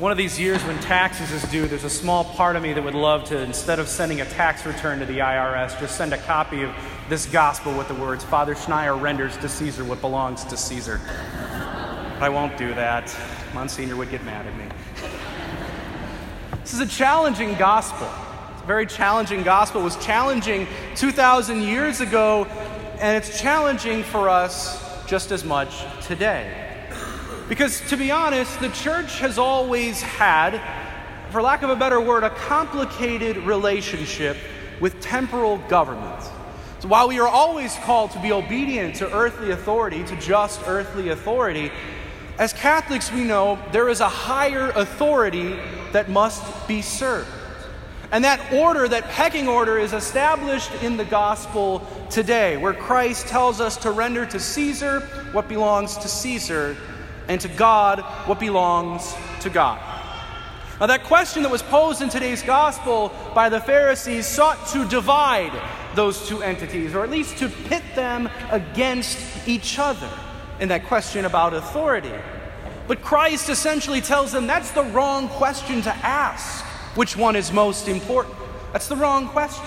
One of these years when taxes is due, there's a small part of me that would love to, instead of sending a tax return to the IRS, just send a copy of this gospel with the words, Father Schneier renders to Caesar what belongs to Caesar. But I won't do that. Monsignor would get mad at me. This is a challenging gospel. It's a very challenging gospel. It was challenging 2,000 years ago, and it's challenging for us just as much today. Because to be honest, the church has always had, for lack of a better word, a complicated relationship with temporal government. So while we are always called to be obedient to earthly authority, to just earthly authority, as Catholics we know there is a higher authority that must be served. And that order, that pecking order, is established in the gospel today, where Christ tells us to render to Caesar what belongs to Caesar and to God what belongs to God. Now, that question that was posed in today's gospel by the Pharisees sought to divide those two entities, or at least to pit them against each other in that question about authority. But Christ essentially tells them that's the wrong question to ask. Which one is most important? That's the wrong question.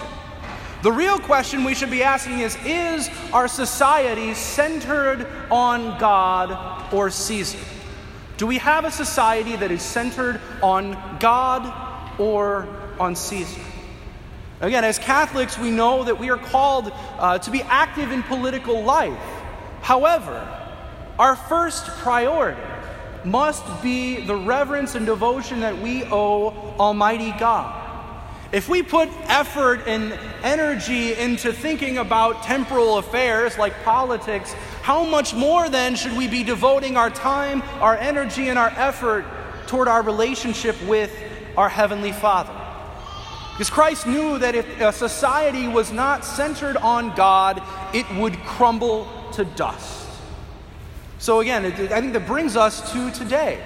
The real question we should be asking is Is our society centered on God or Caesar? Do we have a society that is centered on God or on Caesar? Again, as Catholics, we know that we are called uh, to be active in political life. However, our first priority must be the reverence and devotion that we owe Almighty God. If we put effort and energy into thinking about temporal affairs like politics, how much more then should we be devoting our time, our energy, and our effort toward our relationship with our Heavenly Father? Because Christ knew that if a society was not centered on God, it would crumble to dust. So, again, I think that brings us to today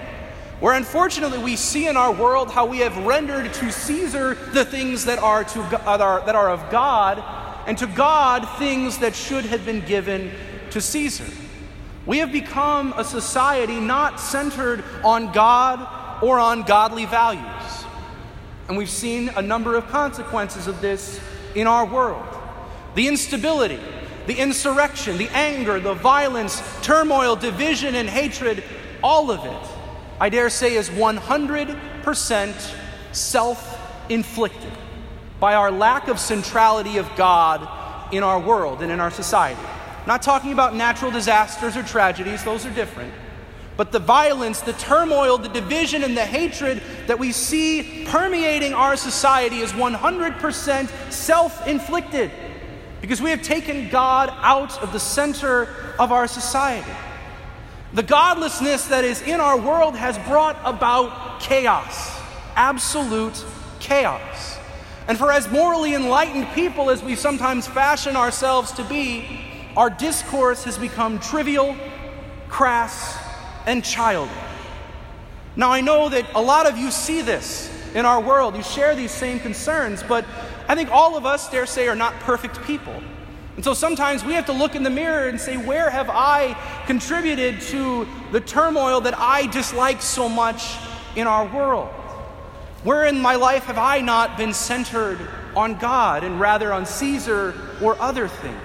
where unfortunately we see in our world how we have rendered to Caesar the things that are, to, that are, that are of God, and to God things that should have been given to Caesar. We have become a society not centered on God or on godly values. And we've seen a number of consequences of this in our world the instability, the insurrection, the anger, the violence, turmoil, division, and hatred, all of it I dare say, is 100% self inflicted by our lack of centrality of God in our world and in our society. Not talking about natural disasters or tragedies, those are different. But the violence, the turmoil, the division, and the hatred that we see permeating our society is 100% self inflicted because we have taken God out of the center of our society. The godlessness that is in our world has brought about chaos, absolute chaos. And for as morally enlightened people as we sometimes fashion ourselves to be, our discourse has become trivial, crass, and childish. Now, I know that a lot of you see this in our world. You share these same concerns, but I think all of us, dare say, are not perfect people. And so sometimes we have to look in the mirror and say, where have I contributed to the turmoil that I dislike so much in our world? Where in my life have I not been centered on God and rather on Caesar or other things?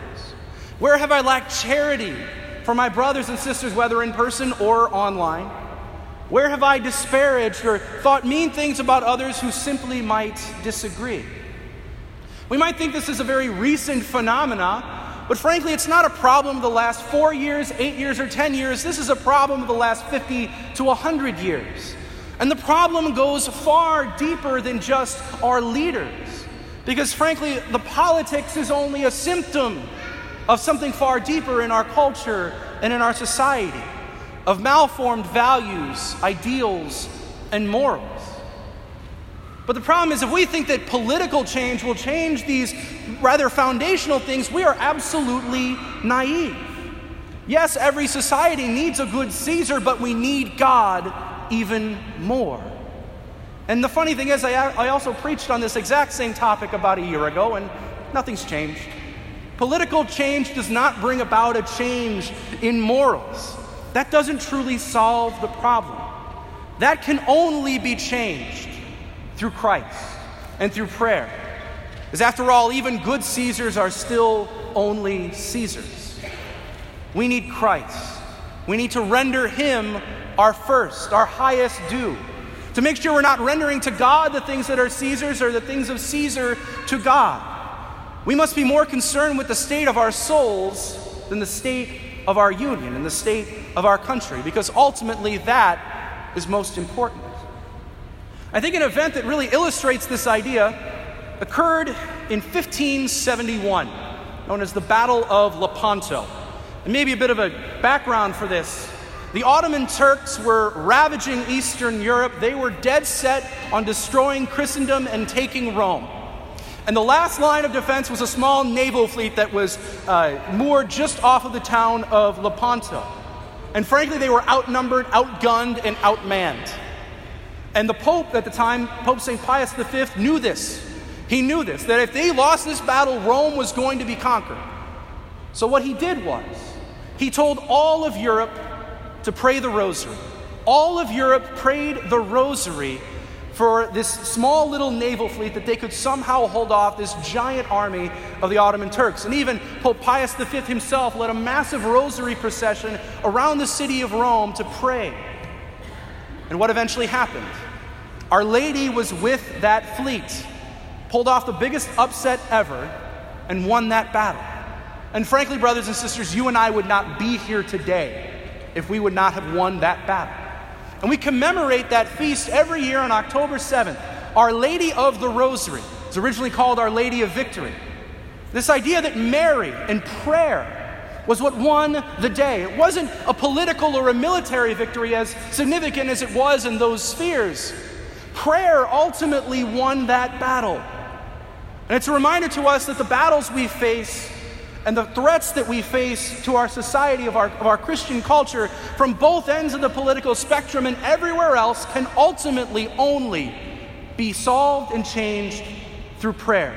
Where have I lacked charity for my brothers and sisters, whether in person or online? Where have I disparaged or thought mean things about others who simply might disagree? We might think this is a very recent phenomena, but frankly, it's not a problem of the last four years, eight years, or 10 years. This is a problem of the last 50 to 100 years. And the problem goes far deeper than just our leaders. Because frankly, the politics is only a symptom of something far deeper in our culture and in our society, of malformed values, ideals, and morals. But the problem is, if we think that political change will change these rather foundational things, we are absolutely naive. Yes, every society needs a good Caesar, but we need God even more. And the funny thing is, I, I also preached on this exact same topic about a year ago, and nothing's changed. Political change does not bring about a change in morals. That doesn't truly solve the problem. that can only be changed through Christ and through prayer. Because after all, even good Caesars are still only Caesars. We need Christ. We need to render him our first, our highest due. To make sure we're not rendering to God the things that are Caesar's or the things of Caesar to God. We must be more concerned with the state of our souls than the state of our union and the state of our country, because ultimately that is most important. I think an event that really illustrates this idea occurred in 1571, known as the Battle of Lepanto. And maybe a bit of a background for this. The Ottoman Turks were ravaging Eastern Europe. They were dead set on destroying Christendom and taking Rome. And the last line of defense was a small naval fleet that was uh, moored just off of the town of Lepanto. And frankly, they were outnumbered, outgunned, and outmanned. And the Pope at the time, Pope St. Pius V, knew this. He knew this, that if they lost this battle, Rome was going to be conquered. So what he did was, he told all of Europe to pray the rosary. All of Europe prayed the rosary for this small little naval fleet that they could somehow hold off this giant army of the Ottoman Turks. And even Pope Pius V himself led a massive rosary procession around the city of Rome to pray. And what eventually happened? Our Lady was with that fleet, pulled off the biggest upset ever, and won that battle. And frankly, brothers and sisters, you and I would not be here today if we would not have won that battle. And we commemorate that feast every year on October 7th. Our Lady of the Rosary. It's originally called Our Lady of Victory. This idea that Mary and prayer was what won the day. It wasn't a political or a military victory as significant as it was in those spheres. Prayer ultimately won that battle. And it's a reminder to us that the battles we face and the threats that we face to our society, of our, of our Christian culture, from both ends of the political spectrum and everywhere else, can ultimately only be solved and changed through prayer.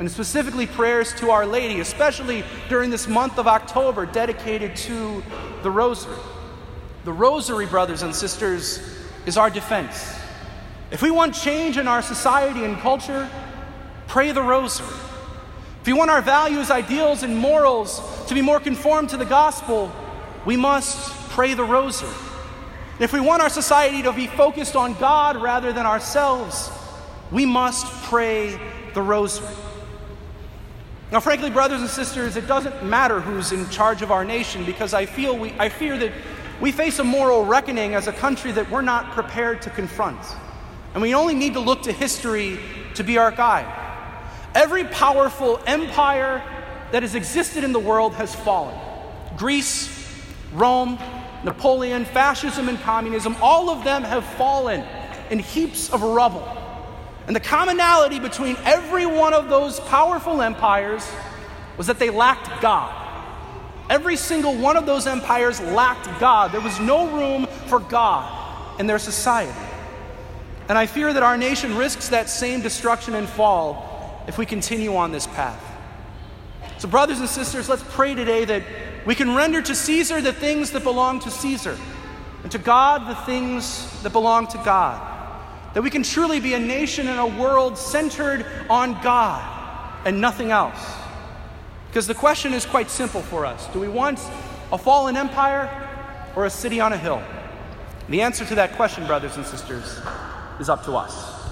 And specifically, prayers to Our Lady, especially during this month of October dedicated to the Rosary. The Rosary, brothers and sisters, is our defense. If we want change in our society and culture, pray the Rosary. If we want our values, ideals, and morals to be more conformed to the gospel, we must pray the rosary. If we want our society to be focused on God rather than ourselves, we must pray the rosary. Now, frankly, brothers and sisters, it doesn't matter who's in charge of our nation because I feel we, I fear that we face a moral reckoning as a country that we're not prepared to confront. And we only need to look to history to be our guide. Every powerful empire that has existed in the world has fallen. Greece, Rome, Napoleon, fascism, and communism, all of them have fallen in heaps of rubble. And the commonality between every one of those powerful empires was that they lacked God. Every single one of those empires lacked God. There was no room for God in their society. And I fear that our nation risks that same destruction and fall if we continue on this path. So, brothers and sisters, let's pray today that we can render to Caesar the things that belong to Caesar, and to God the things that belong to God. That we can truly be a nation and a world centered on God and nothing else. Because the question is quite simple for us Do we want a fallen empire or a city on a hill? The answer to that question, brothers and sisters, is up to us.